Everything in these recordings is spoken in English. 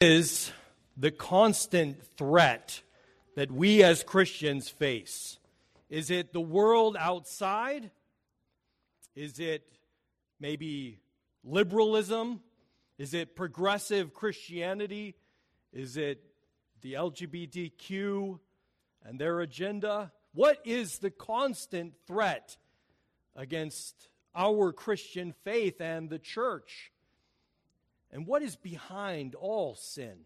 is the constant threat that we as Christians face? Is it the world outside? Is it maybe liberalism? Is it progressive Christianity? Is it the LGBTQ and their agenda? What is the constant threat against our Christian faith and the church? And what is behind all sin?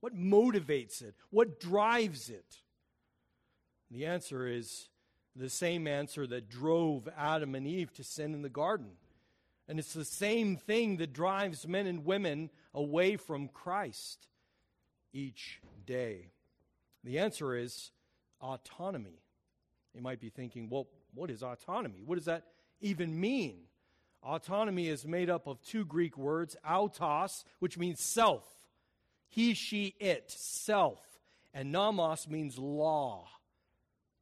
What motivates it? What drives it? The answer is the same answer that drove Adam and Eve to sin in the garden. And it's the same thing that drives men and women away from Christ each day. The answer is autonomy. You might be thinking, well, what is autonomy? What does that even mean? Autonomy is made up of two Greek words, autos, which means self. He, she, it, self. And nomos means law.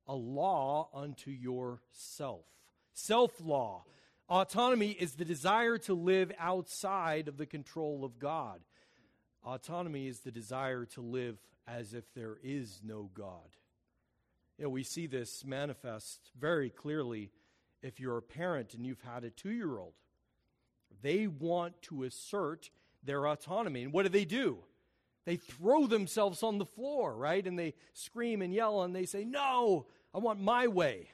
A law unto yourself. Self law. Autonomy is the desire to live outside of the control of God. Autonomy is the desire to live as if there is no God. You know, we see this manifest very clearly if you're a parent and you've had a two year old. They want to assert their autonomy. And what do they do? They throw themselves on the floor, right? And they scream and yell and they say, No, I want my way.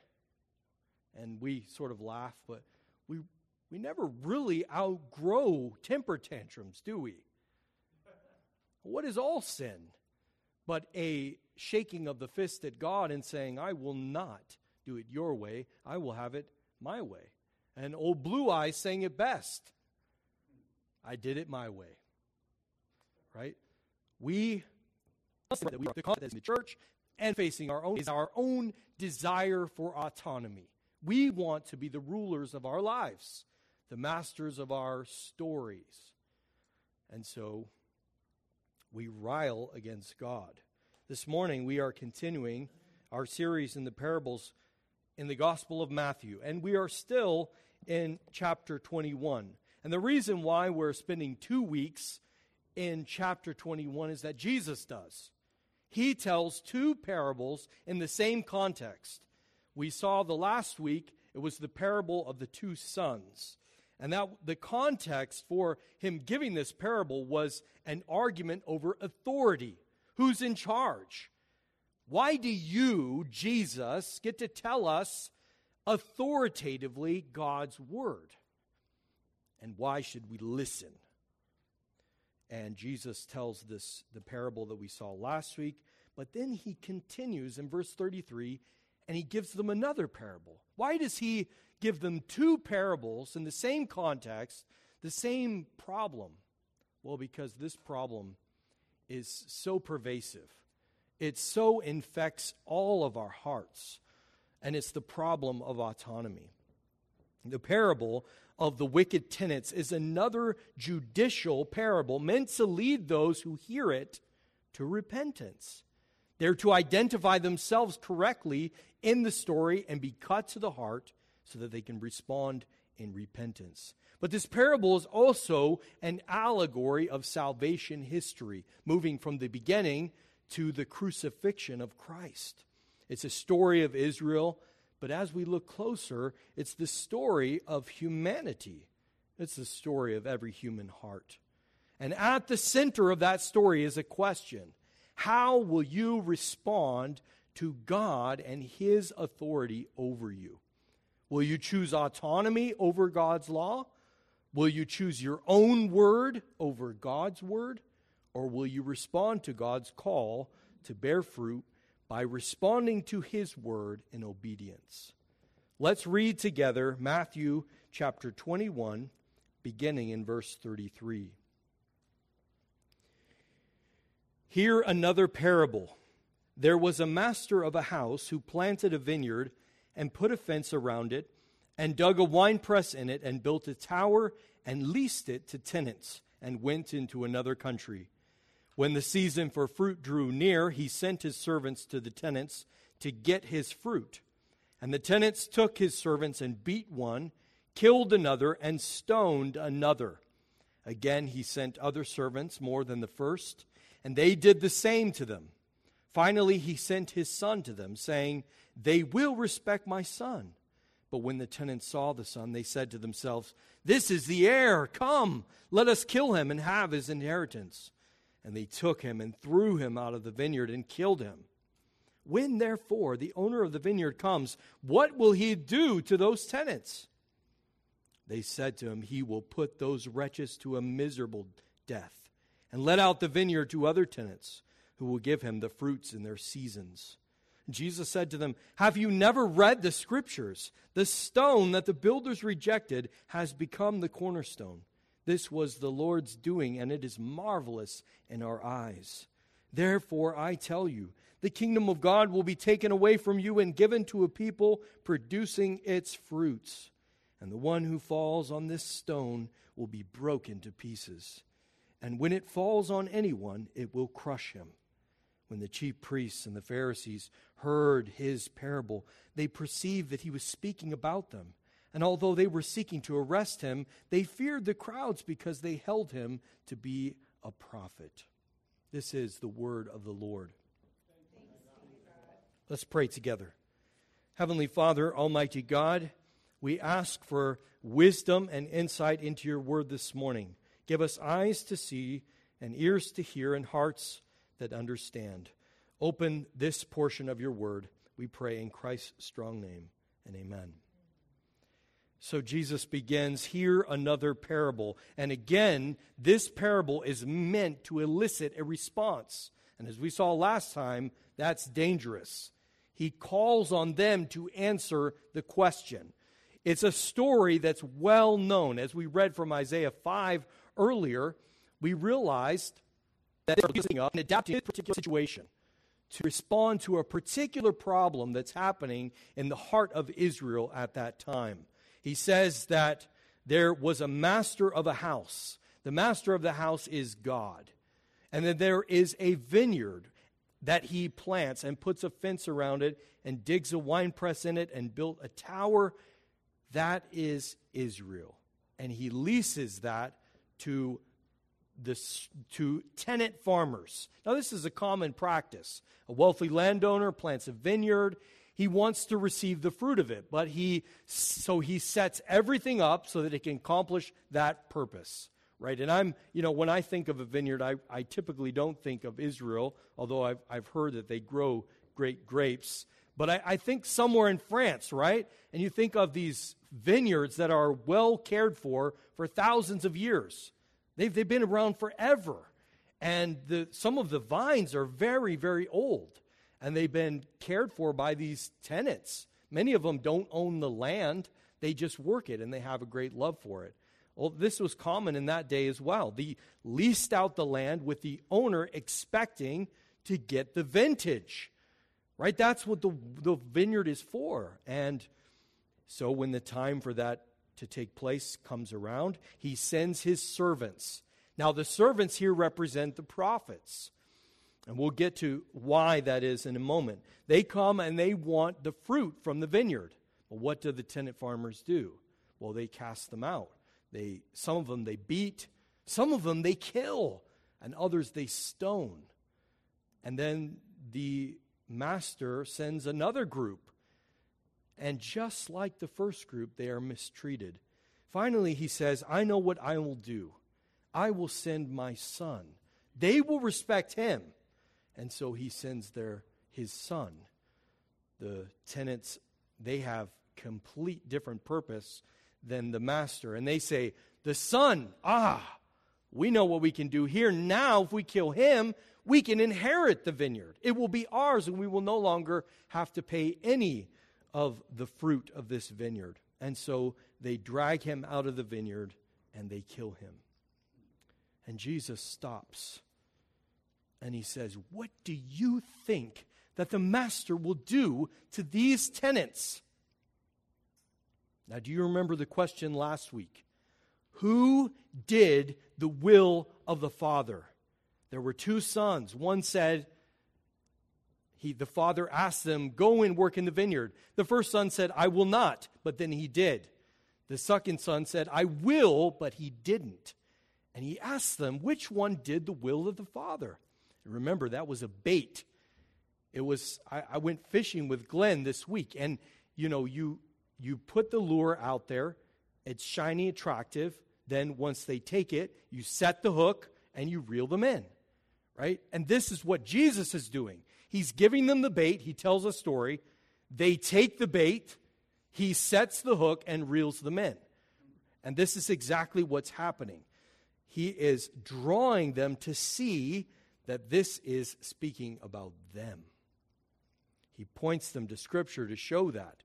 And we sort of laugh, but we, we never really outgrow temper tantrums, do we? What is all sin but a shaking of the fist at God and saying, I will not do it your way, I will have it my way. And old Blue Eyes saying it best I did it my way. Right? We, that we are the confidence in the church and facing our own is our own desire for autonomy. We want to be the rulers of our lives, the masters of our stories. And so we rile against God. This morning we are continuing our series in the parables in the Gospel of Matthew, and we are still in chapter 21. And the reason why we're spending two weeks in chapter 21 is that Jesus does. He tells two parables in the same context. We saw the last week, it was the parable of the two sons. And that the context for him giving this parable was an argument over authority. Who's in charge? Why do you, Jesus, get to tell us authoritatively God's word? And why should we listen? And Jesus tells this the parable that we saw last week, but then he continues in verse 33 and he gives them another parable. Why does he give them two parables in the same context, the same problem? Well, because this problem is so pervasive it so infects all of our hearts. And it's the problem of autonomy. The parable of the wicked tenants is another judicial parable meant to lead those who hear it to repentance. They're to identify themselves correctly in the story and be cut to the heart so that they can respond in repentance. But this parable is also an allegory of salvation history, moving from the beginning to the crucifixion of Christ. It's a story of Israel, but as we look closer, it's the story of humanity. It's the story of every human heart. And at the center of that story is a question How will you respond to God and His authority over you? Will you choose autonomy over God's law? Will you choose your own word over God's word? Or will you respond to God's call to bear fruit by responding to his word in obedience? Let's read together Matthew chapter 21, beginning in verse 33. Hear another parable. There was a master of a house who planted a vineyard and put a fence around it and dug a winepress in it and built a tower and leased it to tenants and went into another country. When the season for fruit drew near, he sent his servants to the tenants to get his fruit. And the tenants took his servants and beat one, killed another, and stoned another. Again, he sent other servants more than the first, and they did the same to them. Finally, he sent his son to them, saying, They will respect my son. But when the tenants saw the son, they said to themselves, This is the heir. Come, let us kill him and have his inheritance. And they took him and threw him out of the vineyard and killed him. When, therefore, the owner of the vineyard comes, what will he do to those tenants? They said to him, He will put those wretches to a miserable death and let out the vineyard to other tenants who will give him the fruits in their seasons. Jesus said to them, Have you never read the scriptures? The stone that the builders rejected has become the cornerstone. This was the Lord's doing, and it is marvelous in our eyes. Therefore, I tell you, the kingdom of God will be taken away from you and given to a people producing its fruits. And the one who falls on this stone will be broken to pieces. And when it falls on anyone, it will crush him. When the chief priests and the Pharisees heard his parable, they perceived that he was speaking about them. And although they were seeking to arrest him, they feared the crowds because they held him to be a prophet. This is the word of the Lord. Let's pray together. Heavenly Father, Almighty God, we ask for wisdom and insight into your word this morning. Give us eyes to see and ears to hear and hearts that understand. Open this portion of your word, we pray in Christ's strong name, and amen. So Jesus begins here another parable. And again, this parable is meant to elicit a response. And as we saw last time, that's dangerous he calls on them to answer the question. It's a story that's well known. As we read from Isaiah 5 earlier, we realized that they're using up uh, and adapting a particular situation to respond to a particular problem that's happening in the heart of Israel at that time. He says that there was a master of a house. The master of the house is God. And then there is a vineyard that he plants and puts a fence around it and digs a winepress in it and built a tower. That is Israel. And he leases that to the, to tenant farmers. Now, this is a common practice. A wealthy landowner plants a vineyard. He wants to receive the fruit of it, but he so he sets everything up so that it can accomplish that purpose right? And I'm, you know, when I think of a vineyard, I, I typically don't think of Israel, although I've, I've heard that they grow great grapes. But I, I think somewhere in France, right? And you think of these vineyards that are well cared for for thousands of years. They've, they've been around forever. And the, some of the vines are very, very old. And they've been cared for by these tenants. Many of them don't own the land, they just work it and they have a great love for it. Well, this was common in that day as well. They leased out the land with the owner expecting to get the vintage. Right? That's what the, the vineyard is for. And so when the time for that to take place comes around, he sends his servants. Now, the servants here represent the prophets. And we'll get to why that is in a moment. They come and they want the fruit from the vineyard. Well, what do the tenant farmers do? Well, they cast them out. They, some of them they beat, some of them they kill, and others they stone. And then the master sends another group. And just like the first group, they are mistreated. Finally, he says, I know what I will do. I will send my son. They will respect him. And so he sends their his son. The tenants, they have complete different purpose than the master. And they say, The son, ah, we know what we can do here. Now, if we kill him, we can inherit the vineyard. It will be ours, and we will no longer have to pay any of the fruit of this vineyard. And so they drag him out of the vineyard and they kill him. And Jesus stops and he says, What do you think that the master will do to these tenants? Now, do you remember the question last week? Who did the will of the Father? There were two sons. One said, he, the father asked them, Go and work in the vineyard. The first son said, I will not, but then he did. The second son said, I will, but he didn't. And he asked them, which one did the will of the Father? Remember, that was a bait. It was, I, I went fishing with Glenn this week, and you know, you you put the lure out there, it's shiny, attractive. Then once they take it, you set the hook and you reel them in, right? And this is what Jesus is doing. He's giving them the bait. He tells a story. They take the bait, he sets the hook and reels them in. And this is exactly what's happening. He is drawing them to see that this is speaking about them. He points them to Scripture to show that.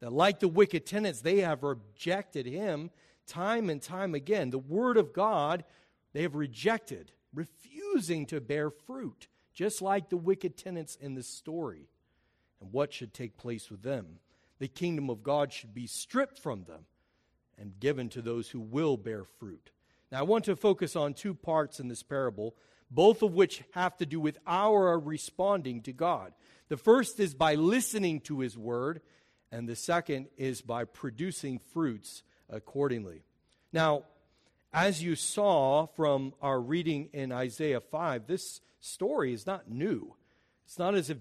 That, like the wicked tenants, they have rejected him time and time again. The Word of God, they have rejected, refusing to bear fruit, just like the wicked tenants in the story. And what should take place with them? The kingdom of God should be stripped from them and given to those who will bear fruit. Now, I want to focus on two parts in this parable, both of which have to do with our responding to God. The first is by listening to His word, and the second is by producing fruits accordingly. Now, as you saw from our reading in Isaiah 5, this story is not new. It's not as if,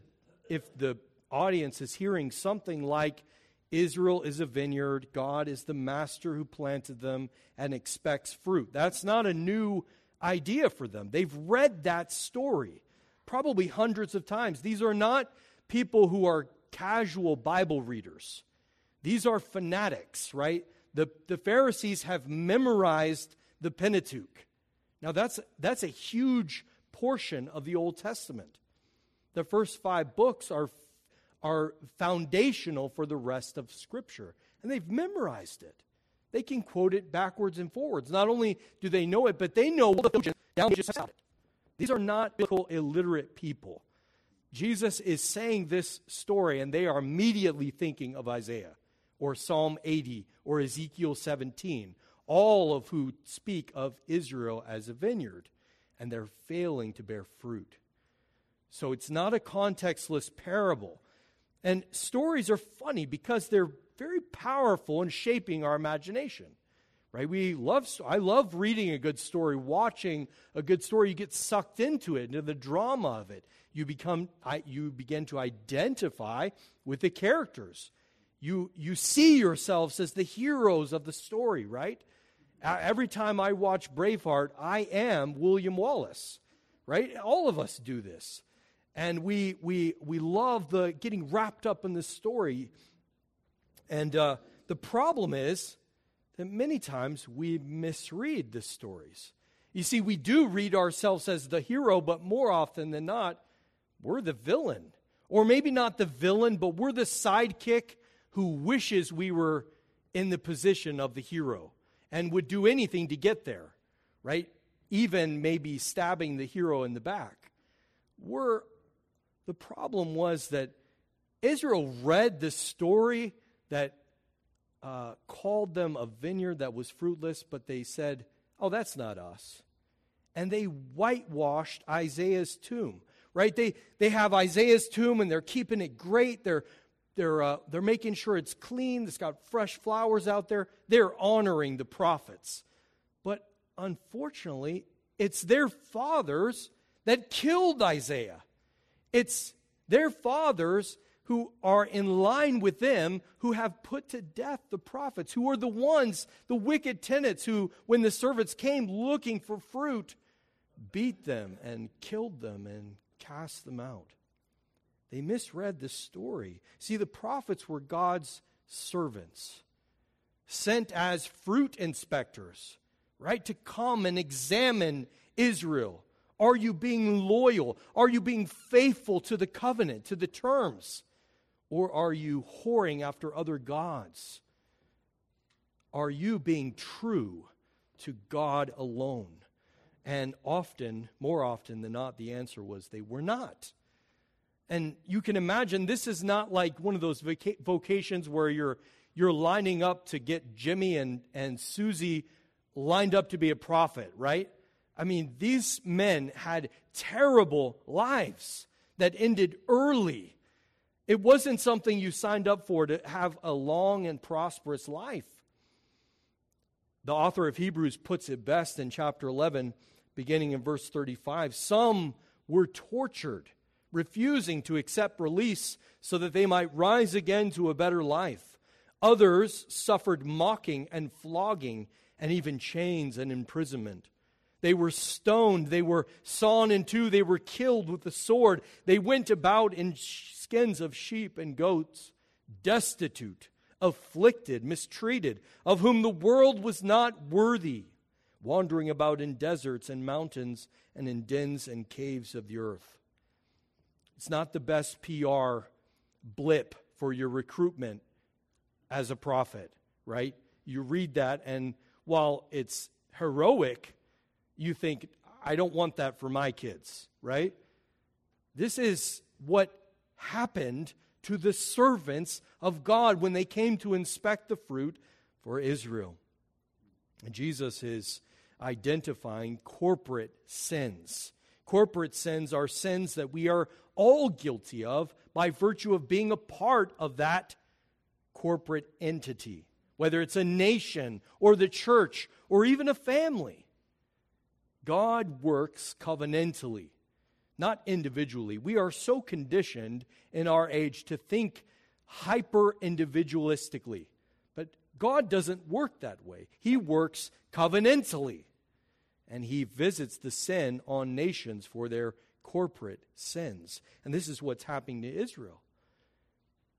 if the audience is hearing something like Israel is a vineyard, God is the master who planted them and expects fruit. That's not a new idea for them. They've read that story probably hundreds of times. These are not people who are casual Bible readers, these are fanatics, right? The, the Pharisees have memorized the Pentateuch. Now, that's, that's a huge portion of the Old Testament. The first five books are are foundational for the rest of Scripture. And they've memorized it. They can quote it backwards and forwards. Not only do they know it, but they know what the down just about it. These are not biblical illiterate people. Jesus is saying this story, and they are immediately thinking of Isaiah or Psalm 80 or Ezekiel 17, all of who speak of Israel as a vineyard, and they're failing to bear fruit. So it's not a contextless parable. And stories are funny because they're very powerful in shaping our imagination. Right? We love I love reading a good story, watching a good story, you get sucked into it, into the drama of it. You become you begin to identify with the characters. You you see yourselves as the heroes of the story, right? Uh, every time I watch Braveheart, I am William Wallace. Right? All of us do this and we we we love the getting wrapped up in the story and uh, the problem is that many times we misread the stories. You see we do read ourselves as the hero but more often than not we're the villain. Or maybe not the villain but we're the sidekick who wishes we were in the position of the hero and would do anything to get there right? Even maybe stabbing the hero in the back. We're the problem was that Israel read this story that uh, called them a vineyard that was fruitless, but they said, Oh, that's not us. And they whitewashed Isaiah's tomb, right? They, they have Isaiah's tomb and they're keeping it great. They're, they're, uh, they're making sure it's clean. It's got fresh flowers out there. They're honoring the prophets. But unfortunately, it's their fathers that killed Isaiah. It's their fathers who are in line with them who have put to death the prophets, who are the ones, the wicked tenants, who, when the servants came looking for fruit, beat them and killed them and cast them out. They misread the story. See, the prophets were God's servants, sent as fruit inspectors, right, to come and examine Israel are you being loyal? Are you being faithful to the covenant, to the terms? Or are you whoring after other gods? Are you being true to God alone? And often, more often than not, the answer was they were not. And you can imagine this is not like one of those vocations where you're, you're lining up to get Jimmy and, and Susie lined up to be a prophet, right? I mean, these men had terrible lives that ended early. It wasn't something you signed up for to have a long and prosperous life. The author of Hebrews puts it best in chapter 11, beginning in verse 35. Some were tortured, refusing to accept release so that they might rise again to a better life. Others suffered mocking and flogging and even chains and imprisonment. They were stoned, they were sawn in two, they were killed with the sword. They went about in skins of sheep and goats, destitute afflicted, mistreated, of whom the world was not worthy, wandering about in deserts and mountains and in dens and caves of the earth. It's not the best PR blip for your recruitment as a prophet, right? You read that, and while it's heroic, you think, I don't want that for my kids, right? This is what happened to the servants of God when they came to inspect the fruit for Israel. And Jesus is identifying corporate sins. Corporate sins are sins that we are all guilty of by virtue of being a part of that corporate entity, whether it's a nation or the church or even a family. God works covenantally not individually. We are so conditioned in our age to think hyper individualistically. But God doesn't work that way, He works covenantally. And He visits the sin on nations for their corporate sins. And this is what's happening to Israel.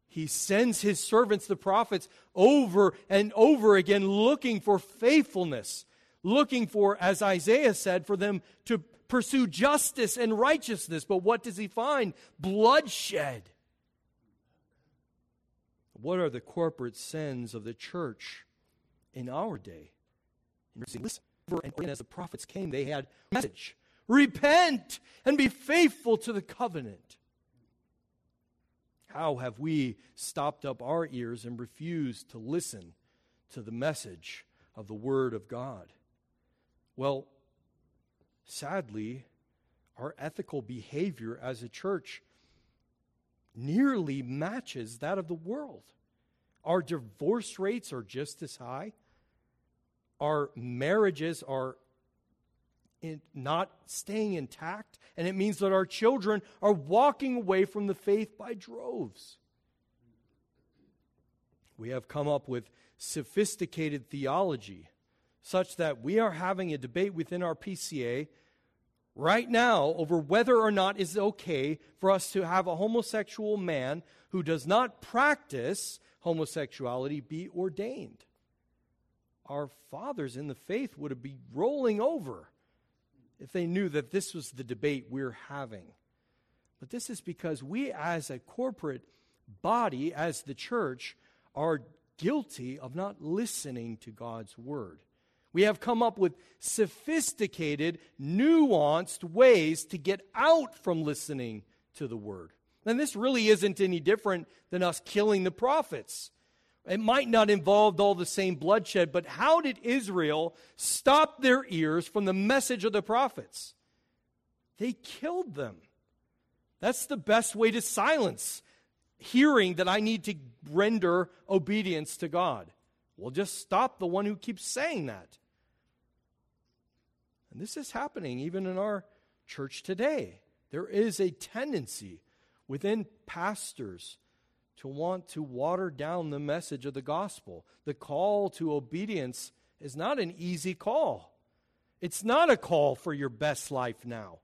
He sends his servants, the prophets, over and over again looking for faithfulness, looking for, as Isaiah said, for them to pursue justice and righteousness. But what does he find? Bloodshed. What are the corporate sins of the church in our day? Listen, and as the prophets came, they had message repent and be faithful to the covenant. How have we stopped up our ears and refused to listen to the message of the Word of God? Well, sadly, our ethical behavior as a church nearly matches that of the world. Our divorce rates are just as high. Our marriages are in, not staying intact, and it means that our children are walking away from the faith by droves. We have come up with sophisticated theology such that we are having a debate within our PCA right now over whether or not it's okay for us to have a homosexual man who does not practice homosexuality be ordained. Our fathers in the faith would be rolling over if they knew that this was the debate we're having. But this is because we, as a corporate body, as the church, are guilty of not listening to God's word. We have come up with sophisticated, nuanced ways to get out from listening to the word. And this really isn't any different than us killing the prophets. It might not involve all the same bloodshed, but how did Israel stop their ears from the message of the prophets? They killed them. That's the best way to silence hearing that I need to render obedience to God. We'll just stop the one who keeps saying that. And this is happening even in our church today. There is a tendency within pastors to want to water down the message of the gospel. The call to obedience is not an easy call. It's not a call for your best life now.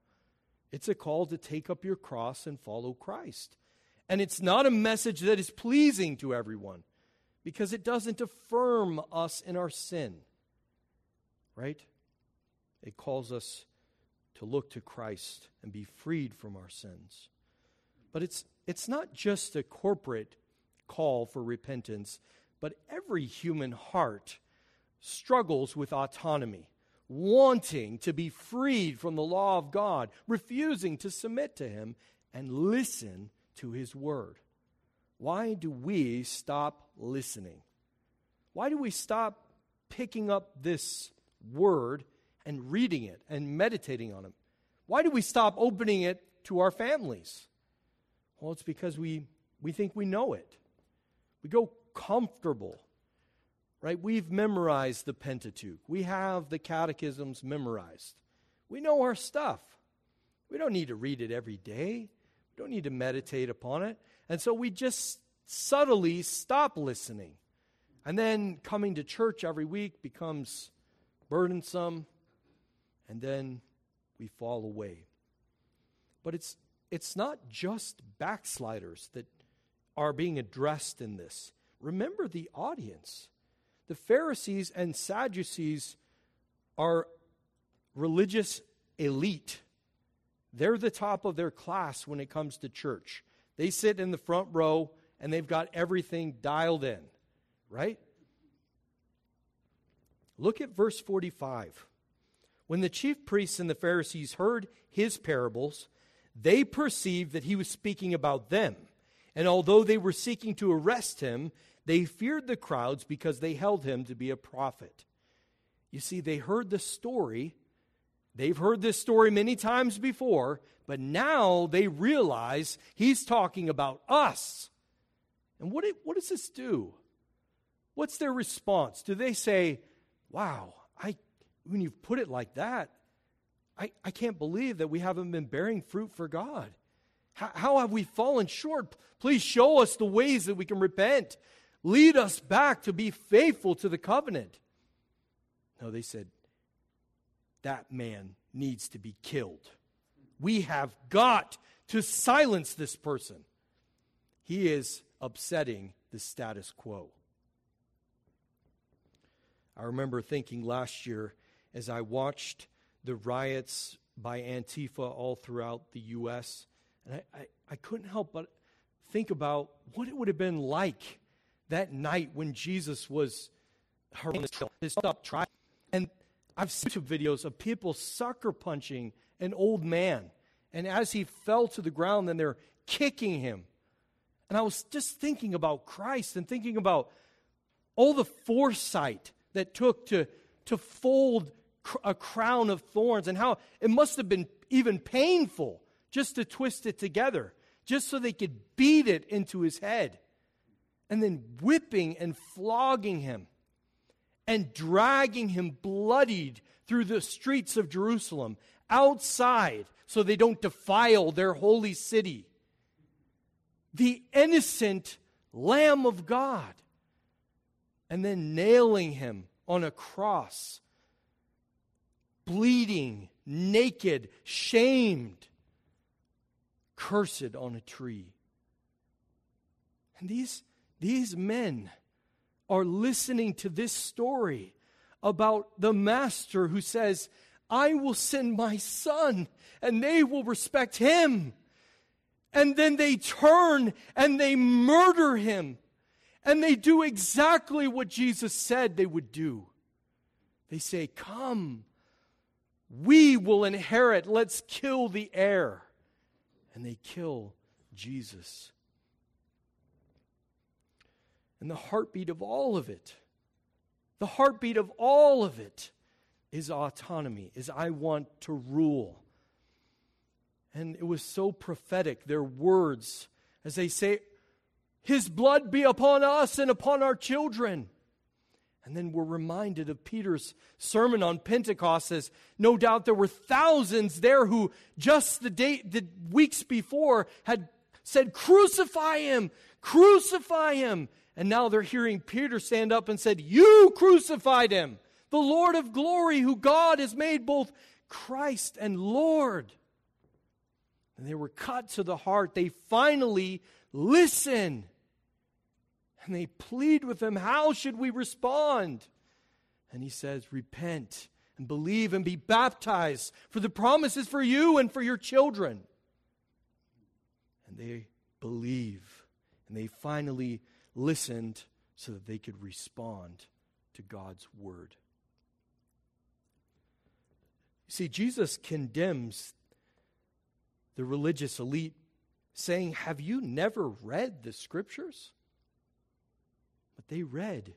It's a call to take up your cross and follow Christ. And it's not a message that is pleasing to everyone because it doesn't affirm us in our sin. Right? It calls us to look to Christ and be freed from our sins. But it's, it's not just a corporate call for repentance, but every human heart struggles with autonomy, wanting to be freed from the law of God, refusing to submit to Him and listen to His word. Why do we stop listening? Why do we stop picking up this word and reading it and meditating on it. Why do we stop opening it to our families? Well, it's because we, we think we know it. We go comfortable. right? We've memorized the Pentateuch, we have the catechisms memorized. We know our stuff. We don't need to read it every day, we don't need to meditate upon it. And so we just subtly stop listening. And then coming to church every week becomes burdensome, and then we fall away. But it's, it's not just backsliders that are being addressed in this. Remember the audience. The Pharisees and Sadducees are religious elite. They're the top of their class when it comes to church. They sit in the front row and they've got everything dialed in, right? Look at verse 45. When the chief priests and the Pharisees heard his parables, they perceived that he was speaking about them. And although they were seeking to arrest him, they feared the crowds because they held him to be a prophet. You see, they heard the story. They've heard this story many times before, but now they realize he's talking about us. And what, it, what does this do? What's their response? Do they say, Wow, I, when you've put it like that, I, I can't believe that we haven't been bearing fruit for God. How, how have we fallen short? Please show us the ways that we can repent. Lead us back to be faithful to the covenant. No, they said, that man needs to be killed. We have got to silence this person. He is upsetting the status quo. I remember thinking last year as I watched the riots by Antifa all throughout the U.S., and I, I, I couldn't help but think about what it would have been like that night when Jesus was his trial. And I've seen YouTube videos of people sucker punching an old man. And as he fell to the ground, then they're kicking him. And I was just thinking about Christ and thinking about all the foresight that took to, to fold a crown of thorns and how it must have been even painful just to twist it together, just so they could beat it into his head. And then whipping and flogging him and dragging him bloodied through the streets of Jerusalem outside so they don't defile their holy city. The innocent Lamb of God and then nailing him on a cross, bleeding, naked, shamed, cursed on a tree. And these, these men are listening to this story about the master who says, I will send my son and they will respect him. And then they turn and they murder him and they do exactly what Jesus said they would do. They say, Come, we will inherit, let's kill the heir. And they kill Jesus. And the heartbeat of all of it, the heartbeat of all of it is autonomy, is I want to rule. And it was so prophetic, their words, as they say, his blood be upon us and upon our children. And then we're reminded of Peter's sermon on Pentecost as no doubt there were thousands there who just the day the weeks before had said crucify him! Crucify him and now they're hearing Peter stand up and said you crucified him the Lord of glory who God has made both Christ and Lord. And they were cut to the heart. They finally listen. And they plead with him, How should we respond? And he says, Repent and believe and be baptized, for the promise is for you and for your children. And they believe. And they finally listened so that they could respond to God's word. See, Jesus condemns the religious elite saying, Have you never read the scriptures? But they read,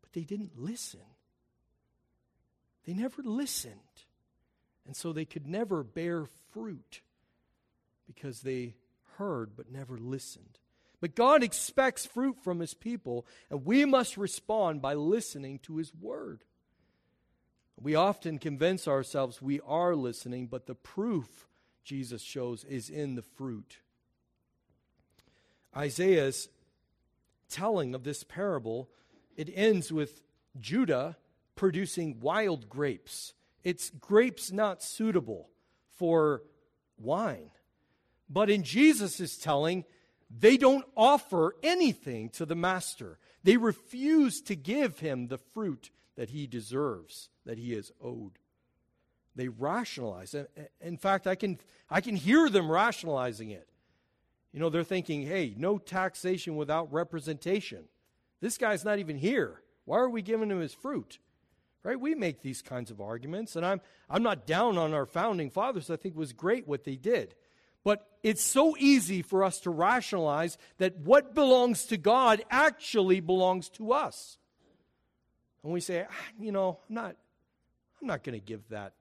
but they didn't listen. They never listened. And so they could never bear fruit because they heard but never listened. But God expects fruit from his people, and we must respond by listening to his word. We often convince ourselves we are listening, but the proof Jesus shows is in the fruit. Isaiah's telling of this parable, it ends with Judah producing wild grapes. It's grapes not suitable for wine. But in Jesus' telling, they don't offer anything to the master. They refuse to give him the fruit that he deserves, that he is owed. They rationalize. In fact, I can, I can hear them rationalizing it. You know, they're thinking, hey, no taxation without representation. This guy's not even here. Why are we giving him his fruit? Right? We make these kinds of arguments, and I'm, I'm not down on our founding fathers. I think was great what they did. But it's so easy for us to rationalize that what belongs to God actually belongs to us. And we say, ah, you know, I'm not, I'm not going to give that.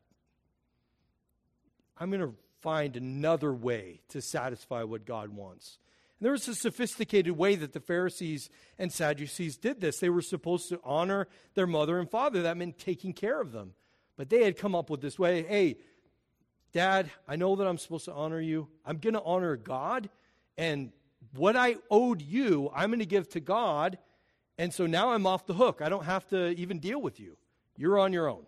I'm going to find another way to satisfy what God wants. And there was a sophisticated way that the Pharisees and Sadducees did this. They were supposed to honor their mother and father. That meant taking care of them. But they had come up with this way hey, Dad, I know that I'm supposed to honor you. I'm going to honor God. And what I owed you, I'm going to give to God. And so now I'm off the hook. I don't have to even deal with you. You're on your own.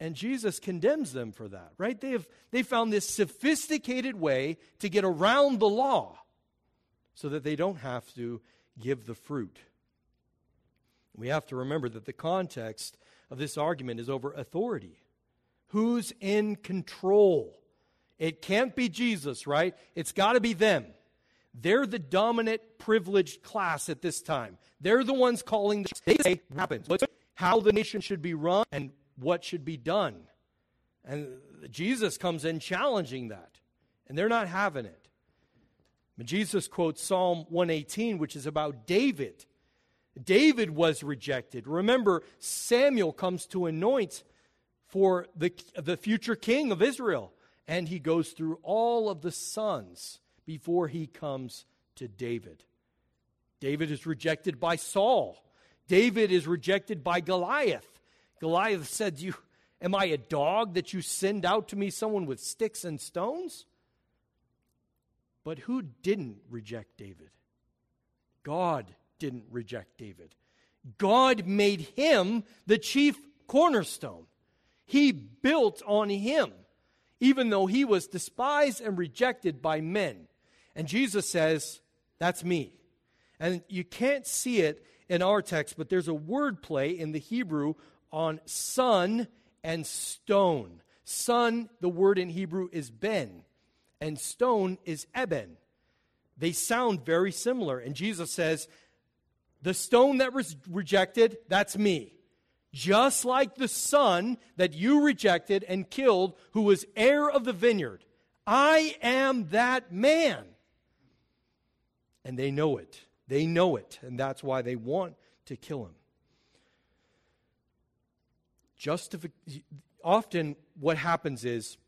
And Jesus condemns them for that, right? They have they found this sophisticated way to get around the law so that they don't have to give the fruit. We have to remember that the context of this argument is over authority. Who's in control? It can't be Jesus, right? It's got to be them. They're the dominant, privileged class at this time. They're the ones calling the they say happens. How the nation should be run and what should be done. And Jesus comes in challenging that. And they're not having it. But Jesus quotes Psalm 118, which is about David. David was rejected. Remember, Samuel comes to anoint for the, the future king of Israel. And he goes through all of the sons before he comes to David. David is rejected by Saul. David is rejected by Goliath. Goliath said, you, Am I a dog that you send out to me someone with sticks and stones? But who didn't reject David? God didn't reject David. God made him the chief cornerstone. He built on him, even though he was despised and rejected by men. And Jesus says, That's me. And you can't see it in our text, but there's a word play in the Hebrew on son and stone. Son, the word in Hebrew is ben, and stone is eben. They sound very similar. And Jesus says, The stone that was rejected, that's me. Just like the son that you rejected and killed, who was heir of the vineyard. I am that man. And they know it. They know it. And that's why they want to kill him. Justifi- often what happens is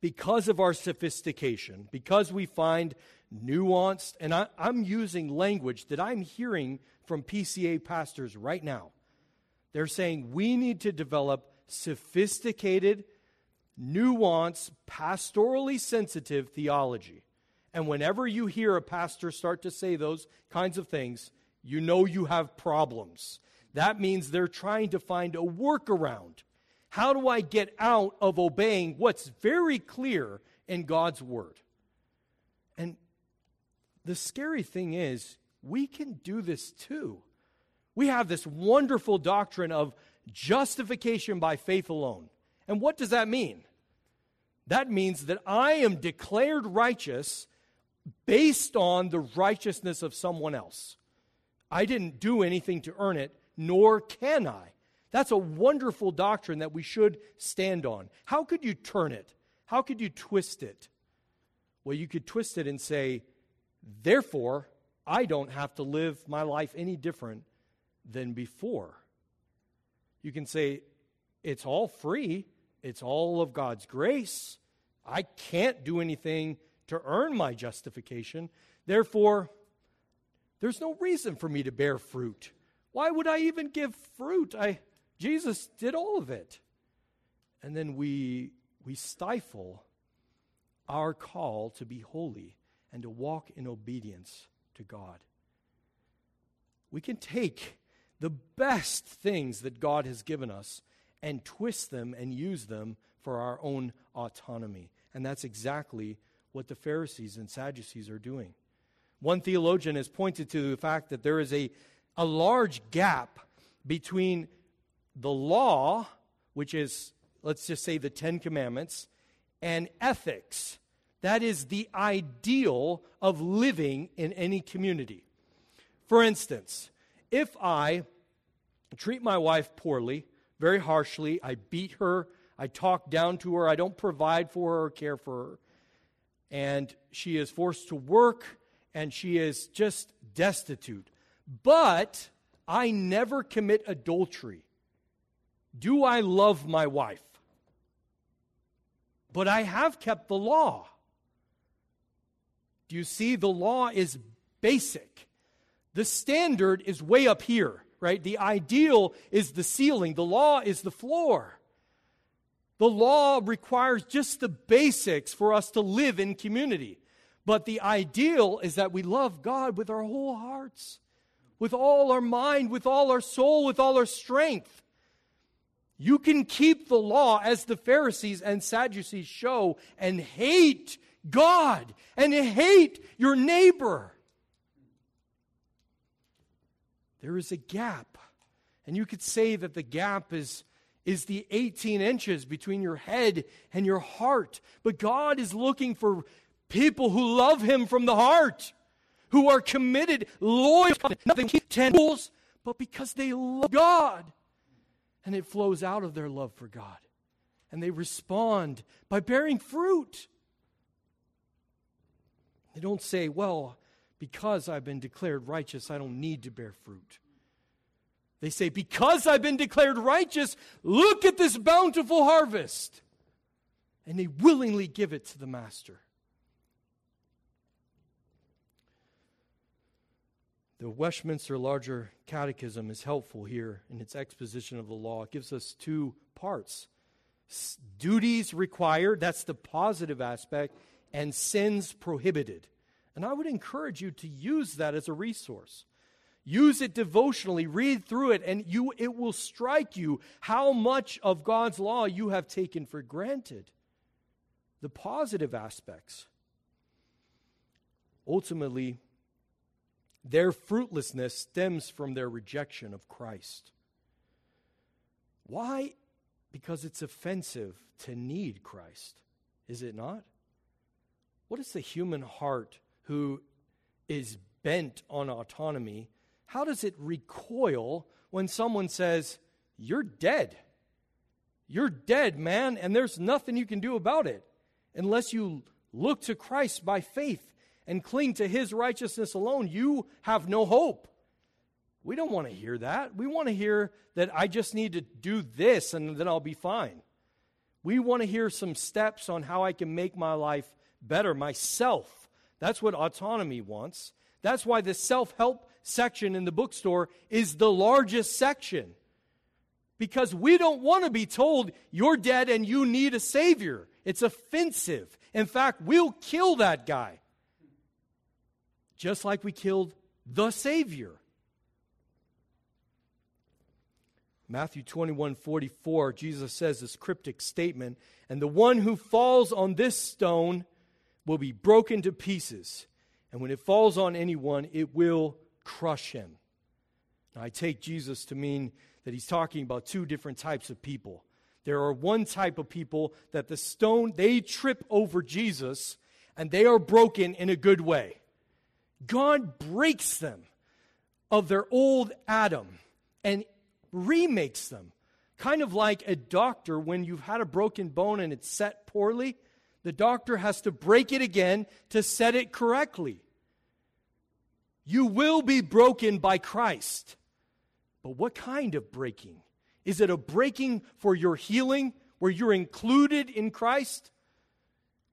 because of our sophistication, because we find nuanced, and I, I'm using language that I'm hearing from PCA pastors right now. They're saying we need to develop sophisticated, nuanced, pastorally sensitive theology. And whenever you hear a pastor start to say those kinds of things, you know you have problems. That means they're trying to find a workaround. How do I get out of obeying what's very clear in God's word? And the scary thing is, we can do this too. We have this wonderful doctrine of justification by faith alone. And what does that mean? That means that I am declared righteous based on the righteousness of someone else. I didn't do anything to earn it nor can I. That's a wonderful doctrine that we should stand on. How could you turn it? How could you twist it? Well, you could twist it and say, therefore, I don't have to live my life any different than before. You can say, it's all free, it's all of God's grace. I can't do anything to earn my justification. Therefore, There's no reason for me to bear fruit. Why would I even give fruit? I, Jesus did all of it. And then we, we stifle our call to be holy and to walk in obedience to God. We can take the best things that God has given us and twist them and use them for our own autonomy. And that's exactly what the Pharisees and Sadducees are doing. One theologian has pointed to the fact that there is a, a large gap between the law, which is, let's just say, the Ten Commandments, and ethics. That is the ideal of living in any community. For instance, if I treat my wife poorly, very harshly, I beat her, I talk down to her, I don't provide for her or care for her, and she is forced to work and she is just destitute. But I never commit adultery. Do I love my wife? But I have kept the law. Do you see? The law is basic. The standard is way up here, right? The ideal is the ceiling, the law is the floor. The law requires just the basics for us to live in community. But the ideal is that we love God with our whole hearts, with all our mind, with all our soul, with all our strength. You can keep the law as the Pharisees and Sadducees show and hate God and hate your neighbor. There is a gap. And you could say that the gap is, is the 18 inches between your head and your heart. But God is looking for people who love Him from the heart, who are committed, loyal, nothing ten rules, but because they love God. And it flows out of their love for God. And they respond by bearing fruit. They don't say, well, because I've been declared righteous, I don't need to bear fruit. They say, because I've been declared righteous, look at this bountiful harvest. And they willingly give it to the master. The Westminster Larger Catechism is helpful here in its exposition of the law. It gives us two parts duties required, that's the positive aspect, and sins prohibited. And I would encourage you to use that as a resource. Use it devotionally, read through it, and you, it will strike you how much of God's law you have taken for granted. The positive aspects. Ultimately, their fruitlessness stems from their rejection of Christ. Why? Because it's offensive to need Christ, is it not? What is the human heart who is bent on autonomy? How does it recoil when someone says, You're dead? You're dead, man, and there's nothing you can do about it unless you look to Christ by faith and cling to his righteousness alone. You have no hope. We don't want to hear that. We want to hear that I just need to do this and then I'll be fine. We want to hear some steps on how I can make my life better myself. That's what autonomy wants. That's why the self help section in the bookstore is the largest section. Because we don't want to be told you're dead and you need a Savior. It's offensive. In fact, we'll kill that guy. Just like we killed the Savior. Matthew 21 44, Jesus says this cryptic statement, and the one who falls on this stone will be broken to pieces. And when it falls on anyone, it will crush him. Now, I take Jesus to mean that he's talking about two different types of people. There are one type of people that the stone, they trip over Jesus and they are broken in a good way. God breaks them of their old Adam and remakes them. Kind of like a doctor when you've had a broken bone and it's set poorly the doctor has to break it again to set it correctly. You will be broken by Christ. But what kind of breaking? Is it a breaking for your healing where you're included in Christ?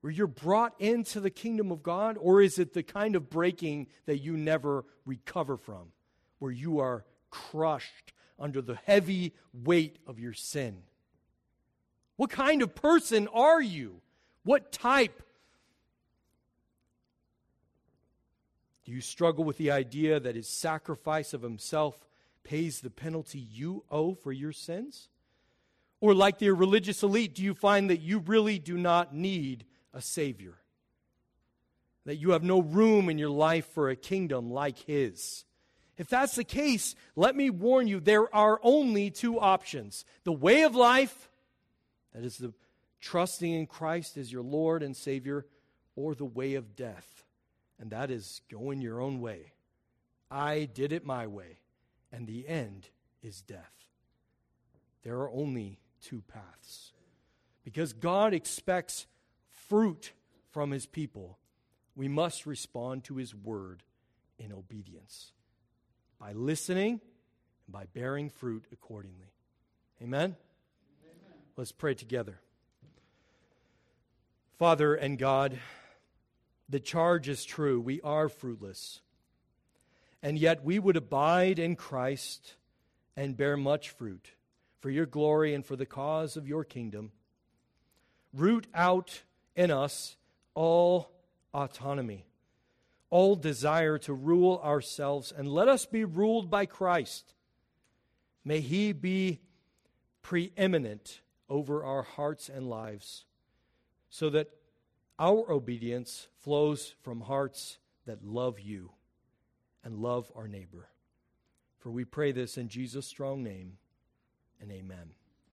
Where you're brought into the kingdom of God? Or is it the kind of breaking that you never recover from, where you are crushed under the heavy weight of your sin? What kind of person are you? What type? Do you struggle with the idea that his sacrifice of himself pays the penalty you owe for your sins? Or, like the religious elite, do you find that you really do not need a Savior? That you have no room in your life for a kingdom like His? If that's the case, let me warn you there are only two options the way of life, that is, the trusting in Christ as your Lord and Savior, or the way of death, and that is going your own way. I did it my way, and the end is death. There are only two paths. Because God expects fruit from his people, we must respond to his word in obedience by listening and by bearing fruit accordingly. Amen? Amen. Let's pray together. Father and God, the charge is true. We are fruitless. And yet we would abide in Christ and bear much fruit for your glory and for the cause of your kingdom. Root out in us all autonomy, all desire to rule ourselves, and let us be ruled by Christ. May He be preeminent over our hearts and lives, so that our obedience flows from hearts that love you and love our neighbor. For we pray this in Jesus' strong name and amen.